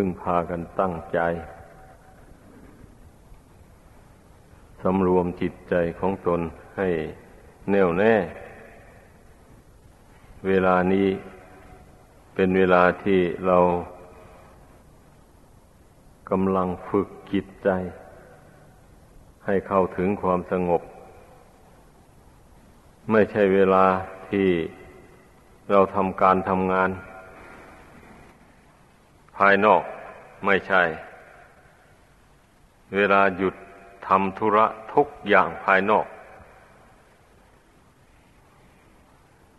พึ่งพากันตั้งใจสำรวมจิตใจของตนให้แน่วแน่ เวลานี้เป็นเวลาที่เรากำลังฝึกจิตใจ ให้เข้าถึงความสงบ ไม่ใช่เวลาที่เราทำการทำงาน ภายนอกไม่ใช่ เวลาหยุดทำธุระทุกอย่างภายนอก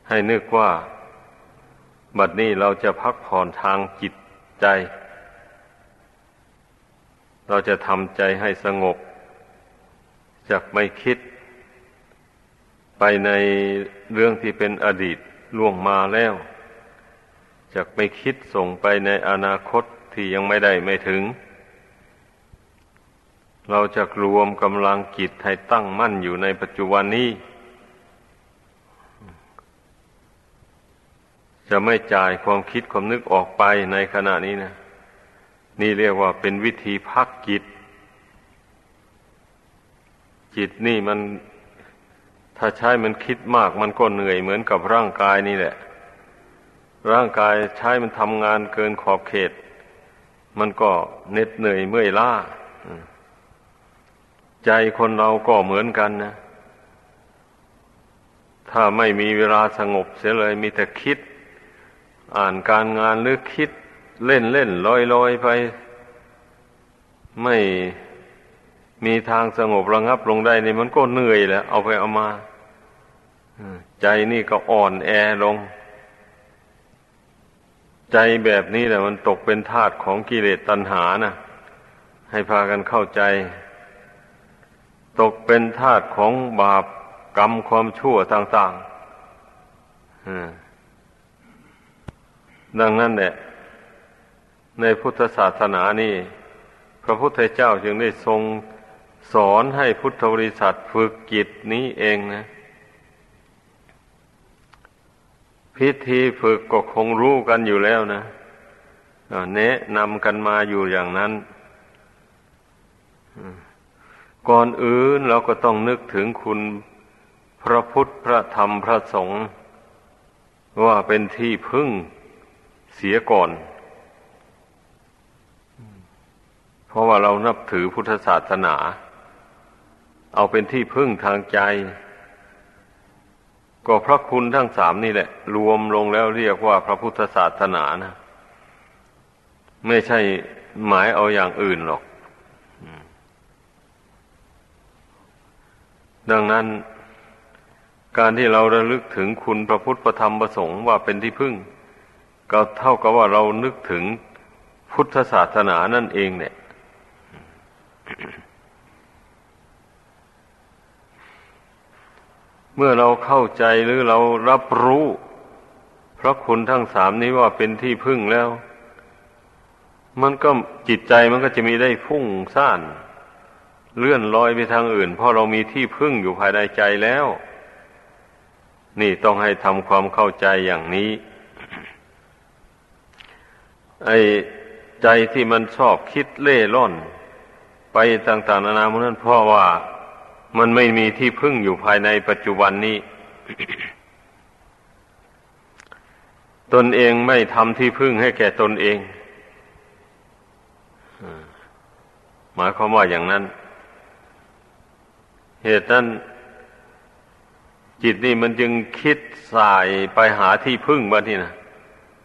ให้นึกว่า บัดนี้เราจะพักผ่อนทางจิตใจ เราจะทำใจให้สงบ จากไม่คิด ไปในเรื่องที่เป็นอดีตล่วงมาแล้ว จากไม่คิดส่งไปในอนาคตที่ยังไม่ได้ไม่ถึง เราจะรวมกำลังจิตให้ตั้งมั่นอยู่ในปัจจุบันนี้ จะไม่จ่ายความคิดความนึกออกไปในขณะนี้นะ นี่เรียกว่าเป็นวิธีพักจิต จิตนี่มัน ถ้าใช้มันคิดมากมันก็เหนื่อยเหมือนกับร่างกายนี่แหละ ร่างกายใช้มันทำงานเกินขอบเขต มันก็เหน็ดเหนื่อยเมื่อยล้าใจคนเราก็เหมือนกันนะ ถ้าไม่มีเวลาสงบเสียเลยมีแต่คิด อ่านการงานหรือคิดเล่นเล่นลอยลอยไป ไม่มีทางสงบระงับลงได้นี่มันก็เหนื่อยแหละเอาไปเอามาใจนี่ก็อ่อนแอลง ใจแบบนี้แหละมันตกเป็นทาตของกิเลสตัณหานะให้พากันเข้าใจ ตกเป็นทาตของบาปกรรมความชั่วต่างๆดังนั้นเนี่ยในพุทธศาสนานี่ พระพุทธเจ้าจึงได้ทรงสอนให้พุทธบริษัทฝึกจิตนี้เองนะ พิธีฝึกก็คงรู้กันอยู่แล้วนะแนะนำกันมาอยู่อย่างนั้น ก่อนอื่นเราก็ต้องนึกถึงคุณพระพุทธพระธรรมพระสงฆ์ว่าเป็นที่พึ่งเสียก่อน เพราะว่าเรานับถือพุทธศาสนา เอาเป็นที่พึ่งทางใจ ก็พระคุณทั้งสามนี่แหละ รวมลงแล้วเรียกว่าพระพุทธศาสนานะ ไม่ใช่หมายเอาอย่างอื่นหรอก ดังนั้น การที่เราระลึกถึงคุณพระพุทธพระธรรมพระสงฆ์ว่าเป็นที่พึ่ง ก็เท่ากับว่าเรานึกถึงพุทธศาสนานั่นเองเนี่ย เมื่อเราเข้าใจหรือเรารับรู้ พระคุณทั้งสามนี้ว่าเป็นที่พึ่งแล้ว มันก็จิตใจมันก็จะมีได้พุ่งซ่าน เลื่อนลอยไปทางอื่น เพราะเรามีที่พึ่งอยู่ภายในใจแล้ว นี่ต้องให้ทำความเข้าใจอย่างนี้ไอ้ใจที่มันชอบคิดเล่ร่อน ไปต่างๆนานามันนั้นเพราะว่า มันไม่มีที่พึ่งอยู่ภายในปัจจุบันนี้ ตนเองไม่ทำที่พึ่งให้แก่ตนเองหมายความว่าอย่างนั้น เหตุนั้นจิตนี่มันจึงคิดสายไปหาที่พึ่งบ้าที่นะ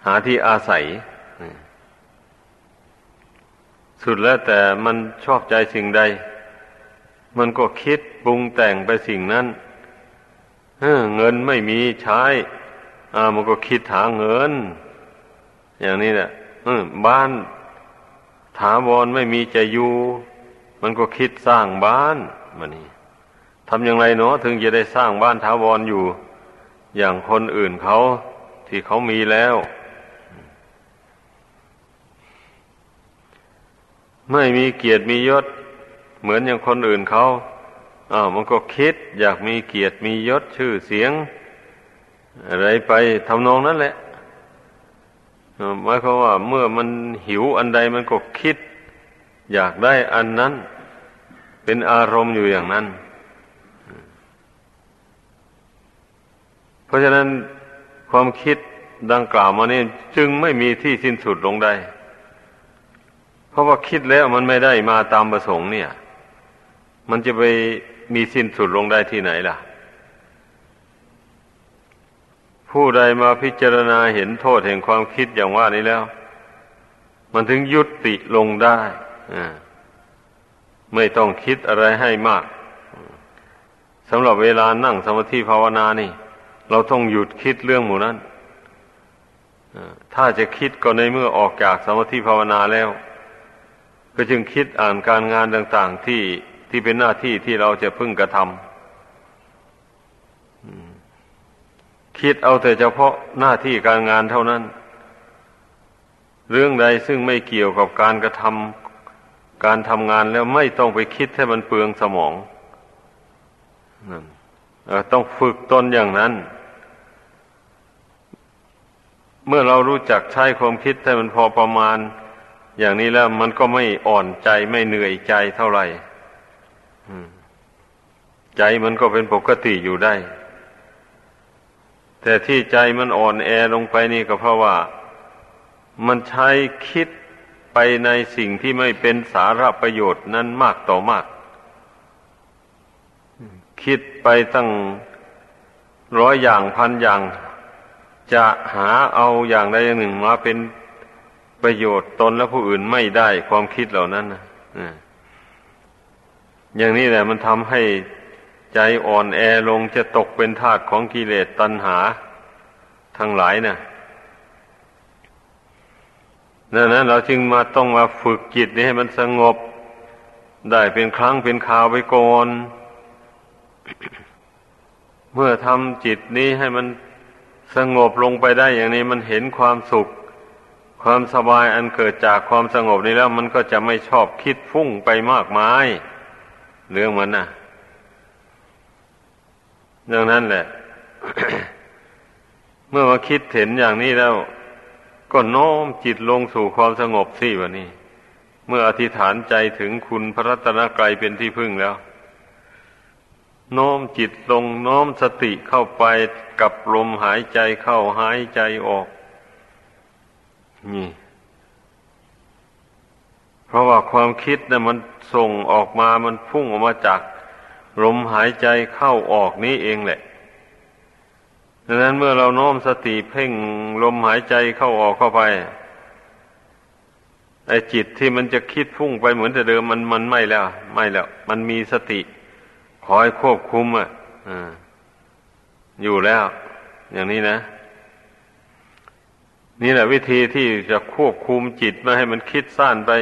หาที่อาศัย สุดแล้วแต่มันชอบใจสิ่งใด มันก็คิดปรุงแต่งไปสิ่งนั้นเงินไม่มีใช้อ่ามันก็คิดหาเงิน อย่างนี้แหละบ้านถาวรไม่มีจะอยู่ มันก็คิดสร้างบ้านมันนี่ทำอย่างไรเนาะถึงจะได้สร้างบ้านถาวรอยู่ อย่างคนอื่นเขาที่เขามีแล้ว ไม่มีเกียรติมียศ เหมือนอย่างคนอื่นเขาอ้าวมันก็คิดอยากมีเกียรติมียศชื่อเสียง อะไรไปทำนองนั้นแหละหมายความว่าเมื่อมันหิวอันใดมันก็คิด อยากได้อันนั้น เป็นอารมณ์อยู่อย่างนั้น เพราะฉะนั้นความคิดดังกล่าวมานี่จึงไม่มีที่สิ้นสุดลงได้ เพราะว่าคิดแล้วมันไม่ได้มาตามประสงค์เนี่ย มันจะไปมีสิ้นสุดลงได้ที่ไหนล่ะ ผู้ใดมาพิจารณาเห็นโทษแห่งความคิดอย่างว่านี้แล้ว มันถึงยุติลงได้ไม่ต้องคิดอะไรให้มากสำหรับเวลานั่งสมาธิภาวนานี่ เราต้องหยุดคิดเรื่องหมู่นั้นถ้าจะคิดก็ในเมื่อออกจากสมาธิภาวนาแล้ว ก็จึงคิดอ่านการงานต่าง ๆที่ ที่เป็นหน้าที่ที่เราจะพึ่งกระทำคิดเอาแต่เฉพาะหน้าที่การงานเท่านั้น เรื่องใดซึ่งไม่เกี่ยวกับการกระทำการทำงานแล้วไม่ต้องไปคิดให้มันเปลืองสมองต้องฝึกตนอย่างนั้น เมื่อเรารู้จักใช้ความคิดให้มันพอประมาณ อย่างนี้แล้วมันก็ไม่อ่อนใจไม่เหนื่อยใจเท่าไหร่ ใจมันก็เป็นปกติอยู่ได้ แต่ที่ใจมันอ่อนแอลงไปนี่ก็เพราะว่า มันใช้คิดไปในสิ่งที่ไม่เป็นสาระประโยชน์นั้นมากต่อมาก คิดไปตั้งร้อยอย่างพันอย่าง จะหาเอาอย่างใดอย่างหนึ่งมาเป็นประโยชน์ตนและผู้อื่นไม่ได้ความคิดเหล่านั้นนะ อย่างนี้แหละมันทำให้ใจอ่อนแอลงจะตกเป็นทาสของกิเลสตัณหา ทั้งหลายนะ่ะดังนั้นเราจึงมาต้องมาฝึกจิตนี้ให้มันสงบ ได้เป็นครั้งเป็นคราวไปก่อน เมื่อทำจิตนี้ให้มันสงบลงไปได้อย่างนี้มันเห็นความสุข ความสบายอันเกิดจากความสงบนี้แล้วมันก็จะไม่ชอบคิดฟุ้งไปมากมาย เรื่องมันนะ่ะดังนั้นแหละ เมื่อมาคิดเห็นอย่างนี้แล้ว ก็โน้มจิตลงสู่ความสงบสิวะนี่ เมื่ออธิษฐานใจถึงคุณพระรัตนกรัยเป็นที่พึ่งแล้วโน้มจิตลงโน้มสติเข้าไปกับลมหายใจเข้าหายใจออก นี่ ราะว่าความคิดนะ่ะมันส่งออกมามันพุ่งออกมาจากลมหายใจเข้าออกนี้เองแหละดังนั้นเมื่อเราน้อมสติเพ่งลมหายใจเข้าออกเข้าไปไอ้จิตที่มันจะคิดพุ่งไปเหมือนแต่เดิมมันมันไม่แล้ว ไม่แล้ว มันมีสติ คอยควบคุมอะอยู่แล้ว อย่างนี้นะ นี่แหละวิธีที่จะควบคุมจิตไม่ให้มันคิดสั้นไป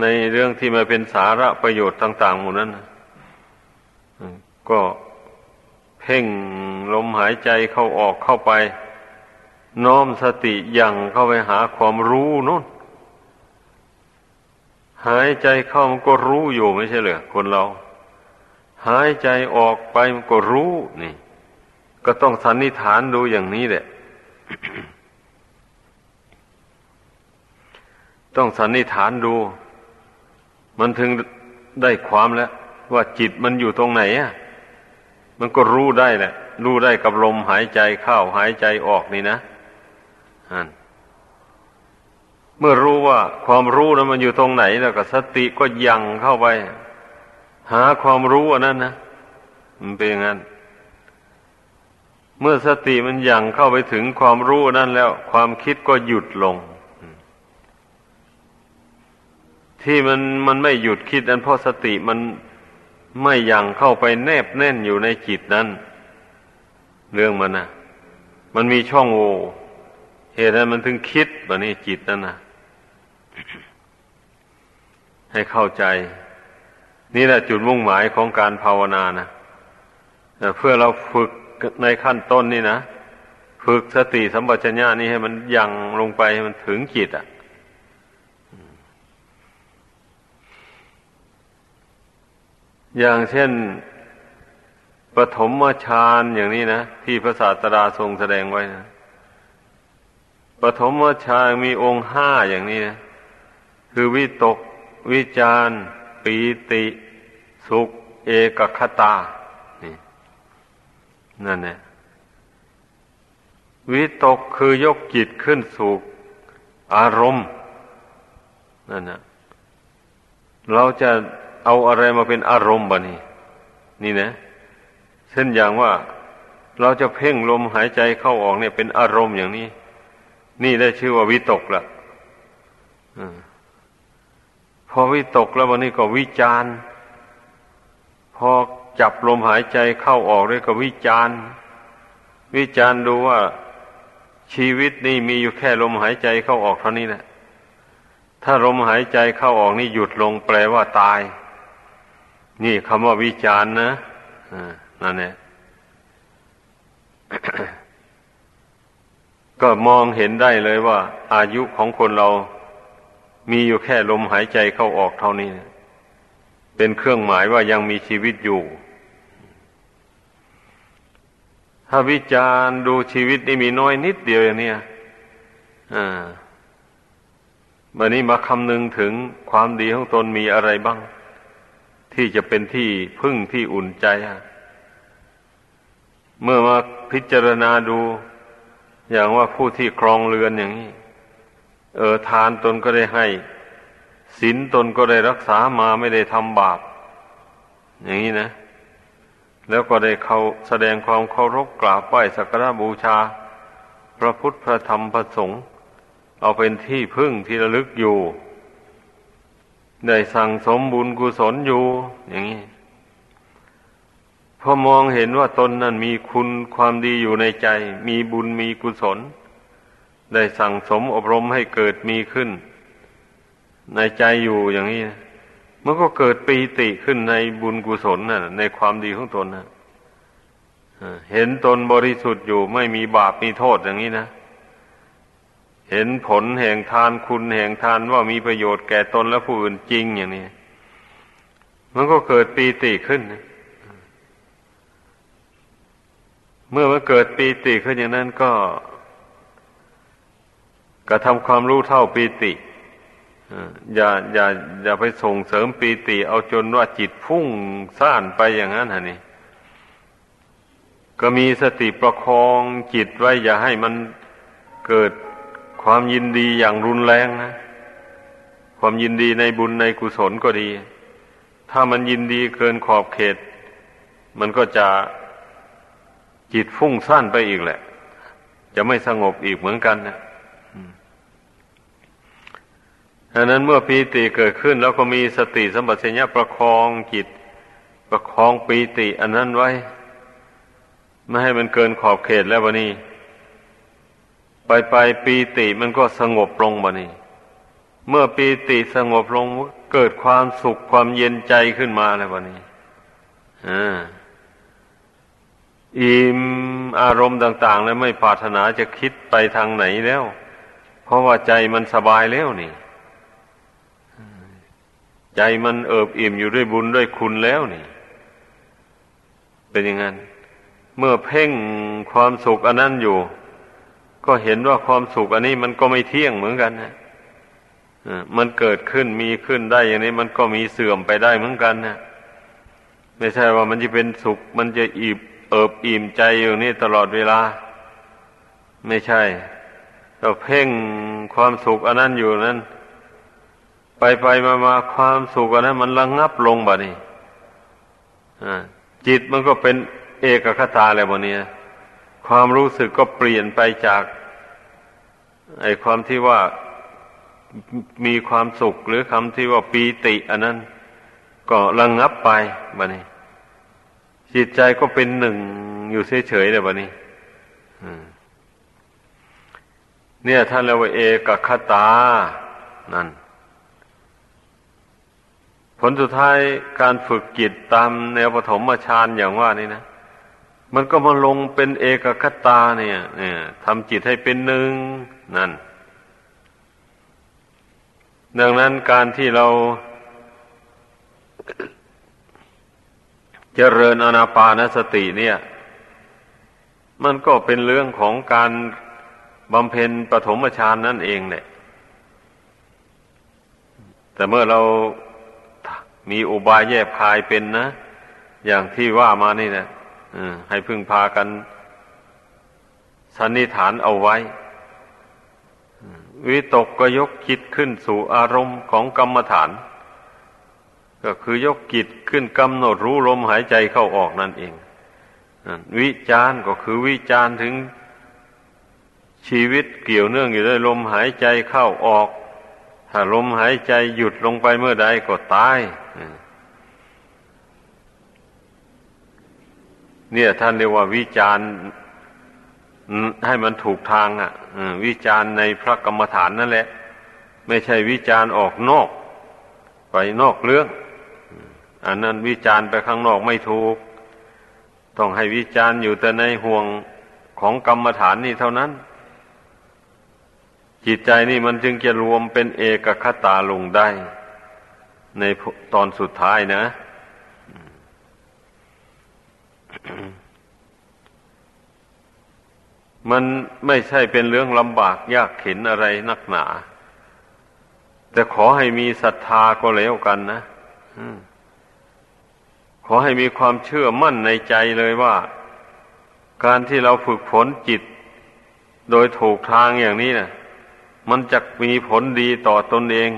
ในเรื่องที่มาเป็นสาระประโยชน์ต่างๆหมดนั้นก็เพ่งลมหายใจเข้าออกเข้าไป น้อมสติยังเข้าไปหาความรู้นู่น หายใจเข้ามันก็รู้อยู่ไม่ใช่เหรอคนเรา หายใจออกไปมันก็รู้นี่ ก็ต้องสันนิษฐานดูอย่างนี้แหละต้องสันนิษฐานดู มันถึงได้ความแล้ว ว่าจิตมันอยู่ตรงไหนอะมันก็รู้ได้แหละ รู้ได้กับลมหายใจเข้าหายใจออกนี่นะอันเมื่อรู้ว่าความรู้นั้นมันอยู่ตรงไหนแล้วก็สติก็ยังเข้าไป หาความรู้อันนั้นนะมันเป็นอย่างนั้น เมื่อสติมันยังเข้าไปถึงความรู้นั้นแล้ว ความคิดก็หยุดลง ที่มันมันไม่หยุดคิดนั้นเพราะสติมันไม่ยังเข้าไปแนบแน่นอยู่ในจิตนั้น เรื่องมันนะมันมีช่องโหว่เหตุนั้นมันถึงคิดแบบนี้จิตนั่นนะให้เข้าใจ นี่แหละจุดมุ่งหมายของการภาวนานะเพื่อเราฝึกในขั้นต้นนี่นะ ฝึกสติสัมปชัญญะนี่ให้มันยังลงไปให้มันถึงจิตอะ อย่างเช่นปฐมฌานอย่างนี้นะที่พระศาสดาทรงแสดงไว้นะปฐมฌานมีองค์ห้าอย่างนี้นะคือวิตก วิจารปีติ สุข เอกคตา นี่นั่นแหละวิตกคือยกจิตขึ้นสู่อารมณ์นั่นนะเราจะ เอาอะไรมาเป็นอารมณ์บะนี่นี่นะ เช่นอย่างว่าเราจะเพ่งลมหายใจเข้าออกเนี่ยเป็นอารมณ์อย่างนี้ นี่ได้ชื่อว่าวิตกละพอวิตกแล้ววันนี้ก็วิจารพอจับลมหายใจเข้าออกด้วยก็วิจารวิจารดูว่าชีวิตนี่มีอยู่แค่ลมหายใจเข้าออกเท่านี้แหละถ้าลมหายใจเข้าออกนี่หยุดลงแปลว่าตาย นี่คำว่าวิจารณ์นะนั่นแหละก็มองเห็นได้เลยว่า อายุของคนเรามีอยู่แค่ลมหายใจเข้าออกเท่านี้ เป็นเครื่องหมายว่ายังมีชีวิตอยู่ ถ้าวิจารณ์ดูชีวิตนี่มีน้อยนิดเดียวอย่างนี้อ่าวันนี้มาคำนึงถึงความดีของตนมีอะไรบ้าง ที่จะเป็นที่พึ่งที่อุ่นใจ เมื่อมาพิจารณาดู อย่างว่าผู้ที่ครองเรือนอย่างนี้ เออทานตนก็ได้ให้ศีลตนก็ได้รักษามาไม่ได้ทำบาป อย่างนี้นะ แล้วก็ได้เขาแสดงความเคารพกราบไหว้สักการะบูชา พระพุทธพระธรรมพระสงฆ์เอาเป็นที่พึ่งที่ระลึกอยู่ ได้สั่งสมบุญกุศลอยู่ อย่างนี้พอมองเห็นว่าตนนั้นมีคุณความดีอยู่ในใจ มีบุญมีกุศล ได้สั่งสมอบรมให้เกิดมีขึ้น ในใจอยู่อย่างนี้มันก็เกิดปีติขึ้นในบุญกุศลน่ะ ในความดีของตนนะเห็นตนบริสุทธิ์อยู่ไม่มีบาปมีโทษอย่างนี้นะ เห็นผลแห่งทานคุณแห่งทานว่ามีประโยชน์แก่ตนและผู้อื่นจริงอย่างนี้ มันก็เกิดปีติขึ้น เมื่อมันเกิดปีติขึ้นอย่างนั้นก็กระทำความรู้เท่าปีติอย่าอย่าอย่าไปส่งเสริมปีติ เอาจนว่าจิตพุ่งซ่านไปอย่างนั้นฮะนี่ก็มีสติประคองจิตไว้อย่าให้มันเกิด ความยินดีอย่างรุนแรงนะ ความยินดีในบุญในกุศลก็ดี ถ้ามันยินดีเกินขอบเขต มันก็จะจิตฟุ้งซ่านไปอีกแหละ จะไม่สงบอีกเหมือนกันนะดังนั้นเมื่อปีติเกิดขึ้น แล้วก็มีสติสัมปชัญญะประคองจิต ประคองปีติ อันนั้นไว้ ไม่ให้มันเกินขอบเขตแล้ววะนี่ ไปไปปีติมันก็สงบลงบะนี่ เมื่อปีติสงบลงเกิดความสุขความเย็นใจขึ้นมาแล้ววะนี่อ่าอิมอารมณ์ต่าง ๆ แล้วไม่ปรารถนาจะคิดไปทางไหนแล้ว เพราะว่าใจมันสบายแล้วนี่ ใจมันเอิบอิ่มอยู่ด้วยบุญด้วยคุณแล้วนี่ เป็นอย่างนั้น เมื่อเพ่งความสุขอันนั้นอยู่ ก็เห็นว่าความสุขอันนี้มันก็ไม่เที่ยงเหมือนกันนะมันเกิดขึ้นมีขึ้นได้อย่างนี้ มันก็มีเสื่อมไปได้เหมือนกันนะไม่ใช่ว่ามันจะเป็นสุข มันจะอิบเอิบอิ่มใจอยู่นี่ตลอดเวลา ไม่ใช่ เราเพ่งความสุขอันนั้นอยู่นั้นไปไปมามาความสุขอันั้น มันระงงับลงบ่นี่จิตมันก็เป็นเอกคตาแล้วบ่เนี่ยความรู้สึกก็เปลี่ยนไปจาก ไอความที่ว่ามีความสุขหรือคำที่ว่าปีติ อันนั้นก็ระงงับไปบ่นี่จิตใจก็เป็นหนึ่งอยู่เฉยๆเลยบ่นี่เนี่ยท่านเรียกว่าเอกคตา นั่น ผลสุดท้ายการฝึกจิตตามแนวปฐมฌานอย่างว่านี่นะ มันก็มาลงเป็นเอกคตาเนี่ยเนี่ยทำจิตให้เป็นหนึ่ง นั่น ดังนั้นการที่เราเจริญอนาปานสติเนี่ย มันก็เป็นเรื่องของการบำเพ็ญปฐมฌานนั่นเองเนี่ย แต่เมื่อเรามีอุบายแยบคายเป็นนะ อย่างที่ว่ามานี่นะให้พึ่งพากันสันนิฐานเอาไว้ วิตกก็ยกจิตขึ้นสู่อารมณ์ของกรรมฐาน ก็คือยกจิตขึ้นกำหนดรู้ลมหายใจเข้าออกนั่นเองวิจารก็คือวิจารถึงชีวิตเกี่ยวเนื่องอยู่ด้วยลมหายใจเข้าออก ถ้าลมหายใจหยุดลงไปเมื่อใดก็ตายเนี่ยท่านเรียกว่าวิจาร ให้มันถูกทางอะวิจารในพระกรรมฐานนั่นแหละ ไม่ใช่วิจารออกนอก ไปนอกเรื่อง อันนั้นวิจารไปข้างนอกไม่ถูก ต้องให้วิจารอยู่แต่ในห่วงของกรรมฐานนี่เท่านั้น จิตใจนี่มันจึงจะรวมเป็นเอกคตาลงได้ ในตอนสุดท้ายนะ มันไม่ใช่เป็นเรื่องลำบากยากเข็นอะไรนักหนา แต่ขอให้มีศรัทธาก็แล้วกันนะขอให้มีความเชื่อมั่นในใจเลยว่า การที่เราฝึกฝนจิต โดยถูกทางอย่างนี้นะ่ะ มันจะมีผลดีต่อตนเอง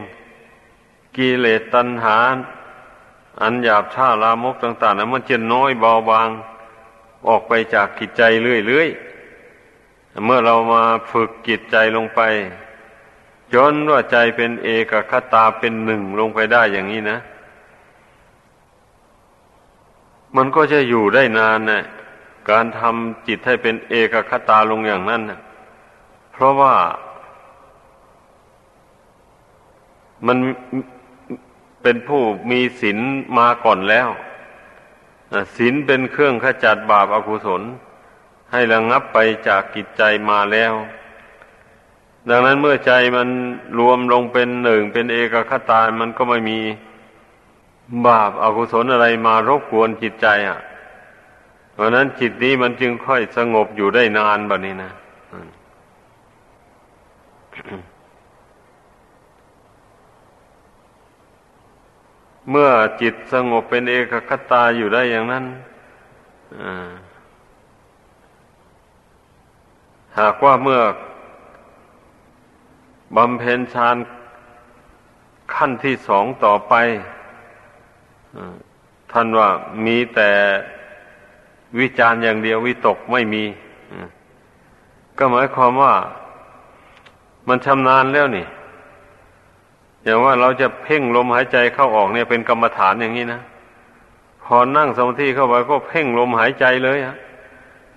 กิเลสตัณหา อันหยาบช้าลามกต่างๆนะมันจะน้อยเบาบาง ออกไปจากกิจใจเรื่อยๆ เมื่อเรามาฝึกจิตใจลงไป จนว่าใจเป็นเอกคตาเป็นหนึ่งลงไปได้อย่างนี้นะ มันก็จะอยู่ได้นานนะการทำจิตให้เป็นเอกคตาลงอย่างนั้นนะเพราะว่า มันเป็นผู้มีศีลมาก่อนแล้วศีลเป็นเครื่องขจัดบาปอากุศล ให้ระงงับไปจากกิจใจมาแล้ว ดังนั้นเมื่อใจมันรวมลงเป็นหนึ่งเป็นเอกคตา มันก็ไม่มีบาปอากุศลอะไรมารบกวนจิตใจอะ เพราะนั้นจิตนี้มันจึงค่อยสงบอยู่ได้นานแบบนี้นะเมื่อจิตสงบเป็นเอกคตาอยู่ได้อย่างนั้น อ่า หากว่าเมื่อบำเพ็ญฌานขั้นที่สองต่อไปท่านว่ามีแต่วิจารณ์อย่างเดียววิตกไม่มี ก็หมายความว่ามันชำนาญแล้วนี่ อย่างว่าเราจะเพ่งลมหายใจเข้าออกเนี่ยเป็นกรรมฐานอย่างนี้นะ พอนั่งสมาธิเข้าไปก็เพ่งลมหายใจเลยอะ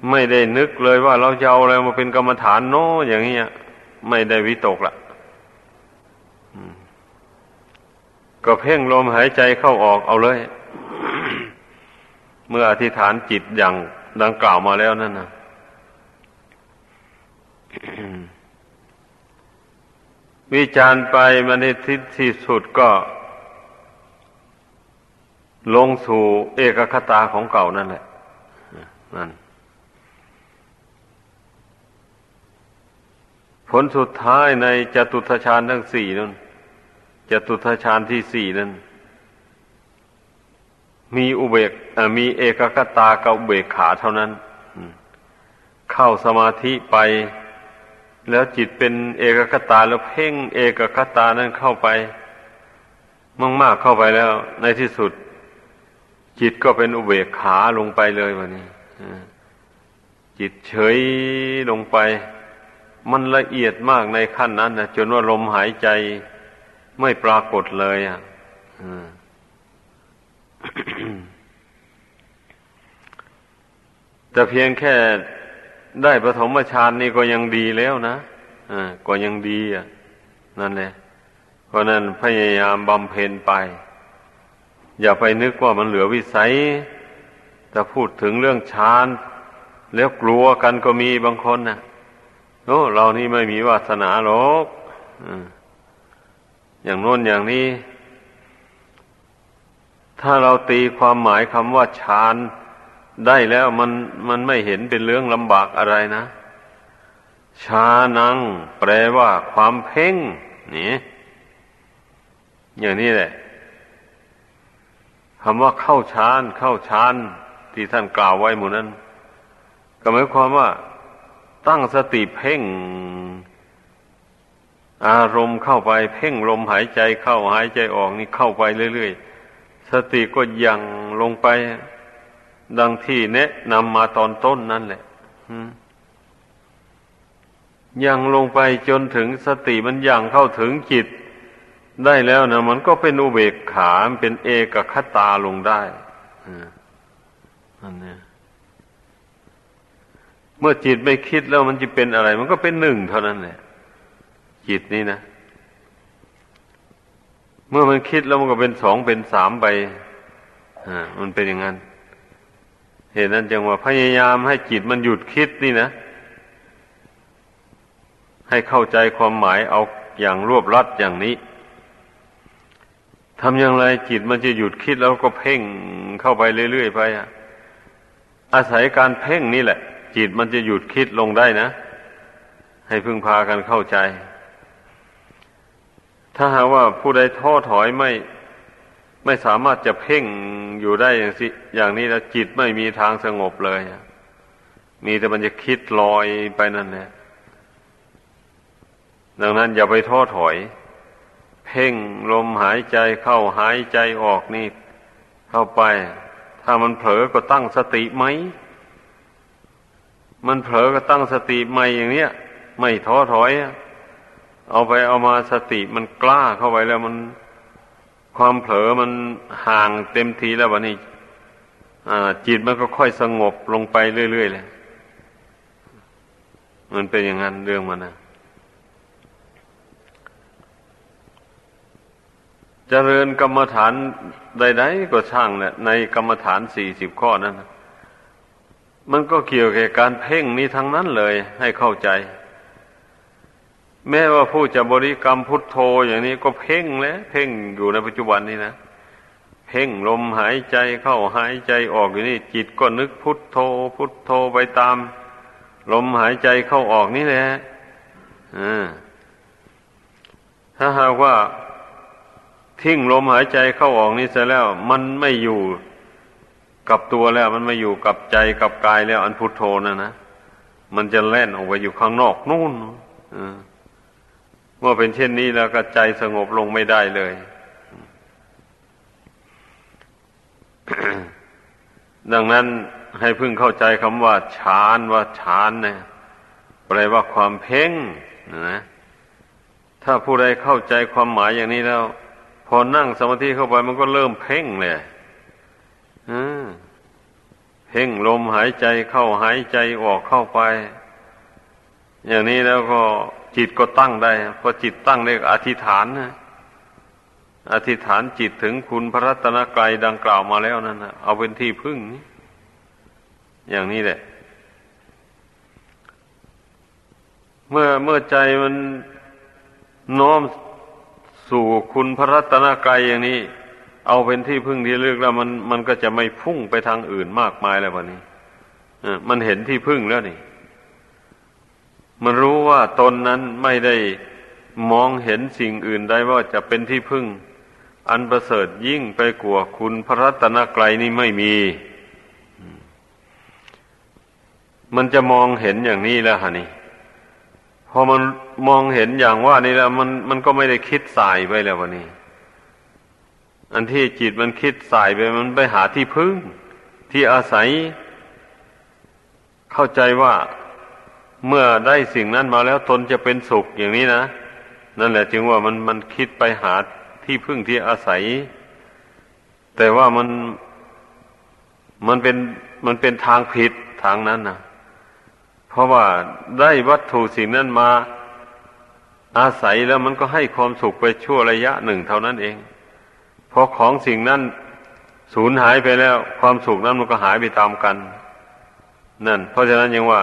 ไม่ได้นึกเลยว่าเราจะเอาอะไรมาเป็นกรรมฐานโน้อย่างนี้ไม่ได้วิตกละก็เพ่งลมหายใจเข้าออกเอาเลย เมื่ออธิษฐานจิตอย่างดังกล่าวมาแล้วนั่นนะวิจารไปมาในทิศที่สุดก็ ลงสู่เอกคตาของเก่านั่นแหละนั่น ผลสุดท้ายในจตุทชาญทั้งสี่นั้นจตุทชาญที่สี่นั้น มีอุเบกมีเอกกตากับอุเบกขาเท่านั้น เข้าสมาธิไป แล้วจิตเป็นเอกกตาแล้วเพ่งเอกกตานั้นเข้าไปมั่งมากเข้าไปแล้ว ในที่สุด จิตก็เป็นอุเบกขาลงไปเลยวันนี้จิตเฉยลงไป มันละเอียดมากในขั้นนั้นนะจนว่าลมหายใจไม่ปรากฏเลยอะแต่เพียงแค่ได้ปฐมฌานนี่ก็ยังดีแล้วนะอ่าก็ยังดีอะ นั่นแหละเพราะนั้นพยายามบำเพ็ญไป อย่าไปนึกว่ามันเหลือวิสัยแต่พูดถึงเรื่องฌานแล้วกลัวกันก็มีบางคนนะ่ะ โอ้เรานี่ไม่มีวาสนาหรอกอย่างโน้นอย่างนี้ ถ้าเราตีความหมายคำว่าฌานได้แล้วมันมันไม่เห็นเป็นเรื่องลำบากอะไรนะฌานัง แปลว่าความเพ่งนี่อย่างนี้แหละคำว่าเข้าฌานเข้าฌานที่ท่านกล่าวไว้หมู่นั้น ก็หมายความว่า ตั้งสติเพ่ง อารมณ์เข้าไปเพ่งลมหายใจเข้าหายใจออกนี่เข้าไปเรื่อยๆ สติก็ยังลงไป ดังที่แนะนำมาตอนต้นนั่นแหละยังลงไปจนถึงสติมันยังเข้าถึงจิต ได้แล้วนะมันก็เป็นอุเบกขาเป็นเอกคตาลงได้อันนี้ เมื่อจิตไม่คิดแล้วมันจะเป็นอะไร มันก็เป็นหนึ่งเท่านั้นแหละจิตนี่นะ เมื่อมันคิดแล้วมันก็เป็นสองเป็นสามไปอ่ามันเป็นอย่างนั้นเหตุนั้นจึงว่าพยายามให้จิตมันหยุดคิดนี่นะ ให้เข้าใจความหมายเอาอย่างรวบรัดอย่างนี้ทำอย่างไรจิตมันจะหยุดคิดแล้วก็เพ่งเข้าไปเรื่อยๆไปอะอาศัยการเพ่งนี่แหละ จิตมันจะหยุดคิดลงได้นะ ให้พึ่งพากันเข้าใจ ถ้าหากว่าผู้ใดท้อถอยไม่ ไม่สามารถจะเพ่งอยู่ได้อย่างสิอย่างนี้แล้วจิตไม่มีทางสงบเลย มีแต่มันจะคิดลอยไปนั่นแหละดังนั้นอย่าไปท้อถอย เพ่งลมหายใจเข้าหายใจออกนี่ เข้าไป ถ้ามันเผลอก็ตั้งสติไหม มันเผลอก็ตั้งสติใหม่อย่างเนี้ย ไม่ท้อถอย เอาไปเอามาสติมันกล้าเข้าไปแล้วมันความเผลอมันห่างเต็มทีแล้ววันนี้จิตมันก็ค่อยสงบลงไปเรื่อยๆเลยมันเป็นอย่างนั้นเรื่องมันนะเจริญกรรมฐานใด ๆ ก็ช่างเนี่ยในกรรมฐานสี่สิบข้อนั้น มันก็เกี่ยวกับการเพ่งนี้ทั้งนั้นเลยให้เข้าใจ แม้ว่าผู้จะบริกรรมพุทโธอย่างนี้ก็เพ่งแล้วเพ่งอยู่ในปัจจุบันนี้นะเพ่งลมหายใจเข้าหายใจออกอยู่นี่ จิตก็นึกพุทโธ พุทโธไปตาม ลมหายใจเข้าออกนี่แหละถ้าหากว่าทิ้งลมหายใจเข้าออกนี่เสร็จแล้ว มันไม่อยู่ กับตัวแล้วมันม่อยู่กับใจกับกายแล้ว อันพุทโธนะนะมันจะแล่นออกไปอยู่ข้างนอกนู่นเมื่อเป็นเช่นนี้แล้วก็ใจสงบลงไม่ได้เลย ดังนั้นให้พึ่งเข้าใจคำว่าฌานว่าฌานเนี่ยแปลว่าความเพ่งนะถ้าผู้ใดเข้าใจความหมายอย่างนี้แล้ว พอนั่งสมาธิเข้าไปมันก็เริ่มเพ่งเลย เพ่งลมหายใจเข้าหายใจออกเข้าไป อย่างนี้แล้วก็จิตก็ตั้งได้พอจิตตั้งได้อธิษฐานนะอธิษฐานจิตถึงคุณพระรัตนกรายดังกล่าวมาแล้วนั่นนะเอาเป็นที่พึ่งอย่างนี้แหละ เมื่อเมื่อใจมันน้อมสู่คุณพระรัตนกรายอย่างนี้ เอาเป็นที่พึ่งที่เลือกแล้วมันมันก็จะไม่พุ่งไปทางอื่นมากมายแล้ววันนี้มันเห็นที่พึ่งแล้วนี่ มันรู้ว่าตนนั้นไม่ได้มองเห็นสิ่งอื่นได้ว่าจะเป็นที่พึ่ง อันประเสริฐยิ่งไปกว่าคุณพระรัตนกรายนี่ไม่มี มันจะมองเห็นอย่างนี้แล้วฮะนี่พอมันมองเห็นอย่างว่านี่แล้วมันมันก็ไม่ได้คิดสายไปแล้ววันนี้ อันที่จิตมันคิดสายไปมันไปหาที่พึ่ง ที่อาศัย เข้าใจว่าเมื่อได้สิ่งนั้นมาแล้วตนจะเป็นสุขอย่างนี้นะนั่นแหละจึงว่ามันมันคิดไปหาที่พึ่งที่อาศัย แต่ว่ามันมันเป็นมันเป็นทางผิดทางนั้นนะเพราะว่าได้วัตถุสิ่งนั้นมาอาศัยแล้วมันก็ให้ความสุขไปชั่วระยะหนึ่งเท่านั้นเอง พอของสิ่งนั้นสูญหายไปแล้ว ความสุขนั้นมันก็หายไปตามกัน นั่น เพราะฉะนั้นยังว่า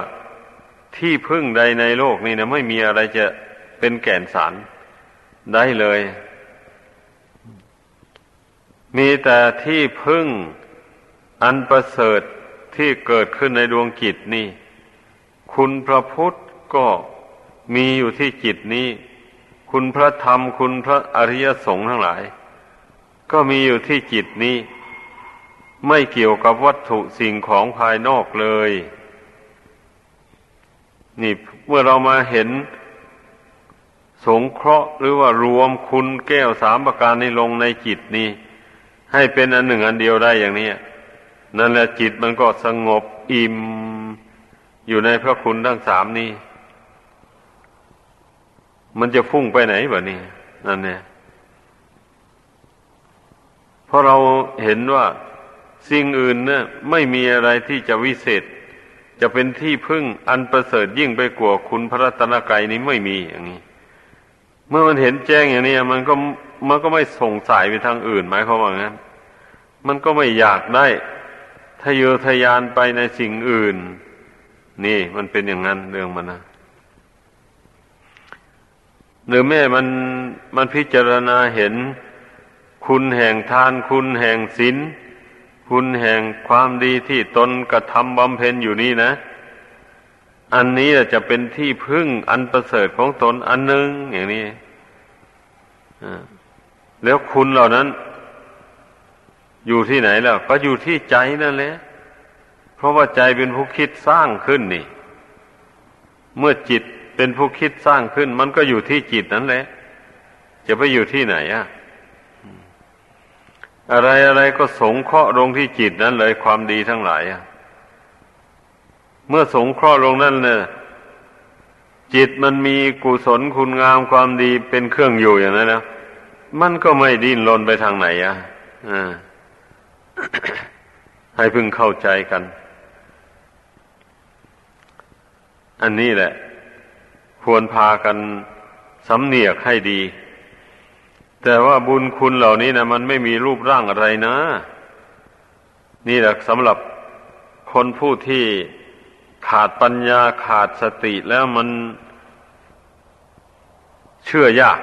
ที่พึ่งใดในโลกนี้นะไม่มีอะไรจะเป็นแก่นสารได้เลย มีแต่ที่พึ่งอันประเสริฐที่เกิดขึ้นในดวงกิจนี่ คุณพระพุทธก็มีอยู่ที่จิตนี้ คุณพระธรรมคุณพระอริยสงฆ์ทั้งหลาย ก็มีอยู่ที่จิตนี้ ไม่เกี่ยวกับวัตถุสิ่งของภายนอกเลย นี่เมื่อเรามาเห็น สงเคราะห์หรือว่ารวมคุณแก้วสามประการนี้ลงในจิตนี้ ให้เป็นอันหนึ่งอันเดียวได้อย่างนี้นั่นแหละจิตมันก็สงบอิ่มอยู่ในพระคุณทั้งสามนี้ มันจะฟุ้งไปไหนแบบนี้นั่นเนี่ย เพราะเราเห็นว่าสิ่งอื่นเนี่ยไม่มีอะไรที่จะวิเศษ จะเป็นที่พึ่งอันประเสริฐยิ่งไปกว่าคุณพระรัตนกรัยนี้ไม่มีอย่างนี้ เมื่อมันเห็นแจ้งอย่างนี้มันก็มันก็ไม่ส่งสายไปทางอื่นหมายความว่างั้น มันก็ไม่อยากได้ทะเยอทะยานไปในสิ่งอื่น นี่มันเป็นอย่างนั้นเรื่องมันนะหรือแม่มันมันพิจารณาเห็น คุณแห่งทานคุณแห่งศีลคุณแห่งความดีที่ตนกระทำบำเพ็ญอยู่นี่นะ อันนี้จะเป็นที่พึ่งอันประเสริฐของตนอันหนึ่งอย่างนี้แล้วคุณเหล่านั้น อยู่ที่ไหนแล้ว ก็อยู่ที่ใจนั่นแหละเพราะว่าใจเป็นผู้คิดสร้างขึ้นนี่ เมื่อจิตเป็นผู้คิดสร้างขึ้น มันก็อยู่ที่จิตนั่นแหละ จะไปอยู่ที่ไหนอะ อะไรอะไรก็สงเคราะห์ลงที่จิตนั้นเลยความดีทั้งหลายเมื่อสงเคราะห์ลงนั่นเนี่ยจิตมันมีกุศลคุณงามความดีเป็นเครื่องอยู่อย่างนั้นนะมันก็ไม่ดิ้นรนไปทางไหนอะอ่าให้พึงเข้าใจกัน อันนี้แหละ ควรพากันสำเนียกให้ดี แต่ว่าบุญคุณเหล่านี้นะมันไม่มีรูปร่างอะไรนะ นี่แหละสำหรับคนผู้ที่ขาดปัญญาขาดสติแล้วมันเชื่อยาก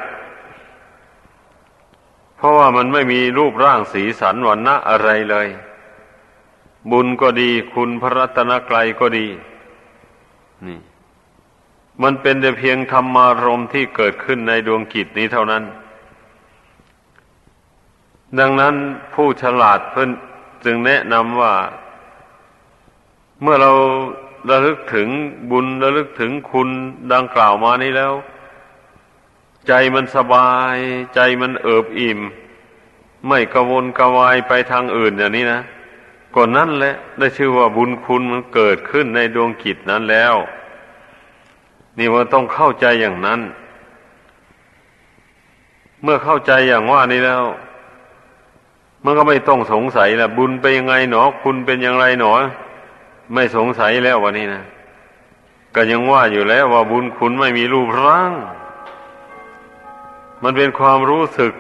เพราะว่ามันไม่มีรูปร่างสีสันวันนะอะไรเลย บุญก็ดีคุณพระรัตนกรัยก็ดี นี่ มันเป็นแต่เพียงธรรมารมที่เกิดขึ้นในดวงกิจนี้เท่านั้น ดังนั้นผู้ฉลาดเพิ่นจึงแนะนำว่า เมื่อเราระลึกถึงบุญระลึกถึงคุณดังกล่าวมานี้แล้ว ใจมันสบาย ใจมันเอิบอิ่ม ไม่กวนกวายไปทางอื่นอย่างนี้นะก่อนนั้นแหละได้ชื่อว่าบุญคุณมันเกิดขึ้นในดวงกิจนั้นแล้ว นี่มันต้องเข้าใจอย่างนั้น เมื่อเข้าใจอย่างว่านี้แล้ว มันก็ไม่ต้องสงสัยละบุญไปยังไงหนอ คุณเป็นอย่างไรหนอ ไม่สงสัยแล้ววันนี้นะก็ยังว่าอยู่แล้วว่าบุญคุณไม่มีรูปร่าง มันเป็นความรู้สึก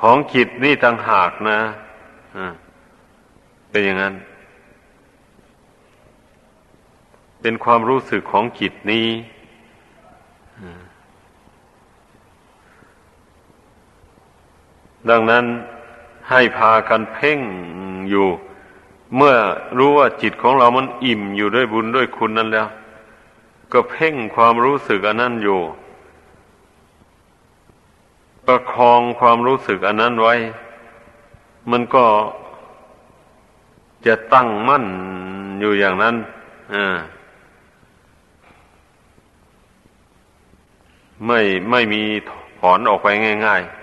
ของจิตนี่ต่างหากนะอ่าเป็นอย่างนั้น เป็นความรู้สึกของจิตนี้ดังนั้น ให้พากันเพ่งอยู่ เมื่อรู้ว่าจิตของเรามันอิ่มอยู่ด้วยบุญด้วยคุณนั้นแล้ว ก็เพ่งความรู้สึกอันนั้นอยู่ ประคองความรู้สึกอันนั้นไว้ มันก็จะตั้งมั่นอยู่อย่างนั้นไม่ไม่มีถอนออกไปง่าย ๆ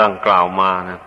ดังกล่าวมานะ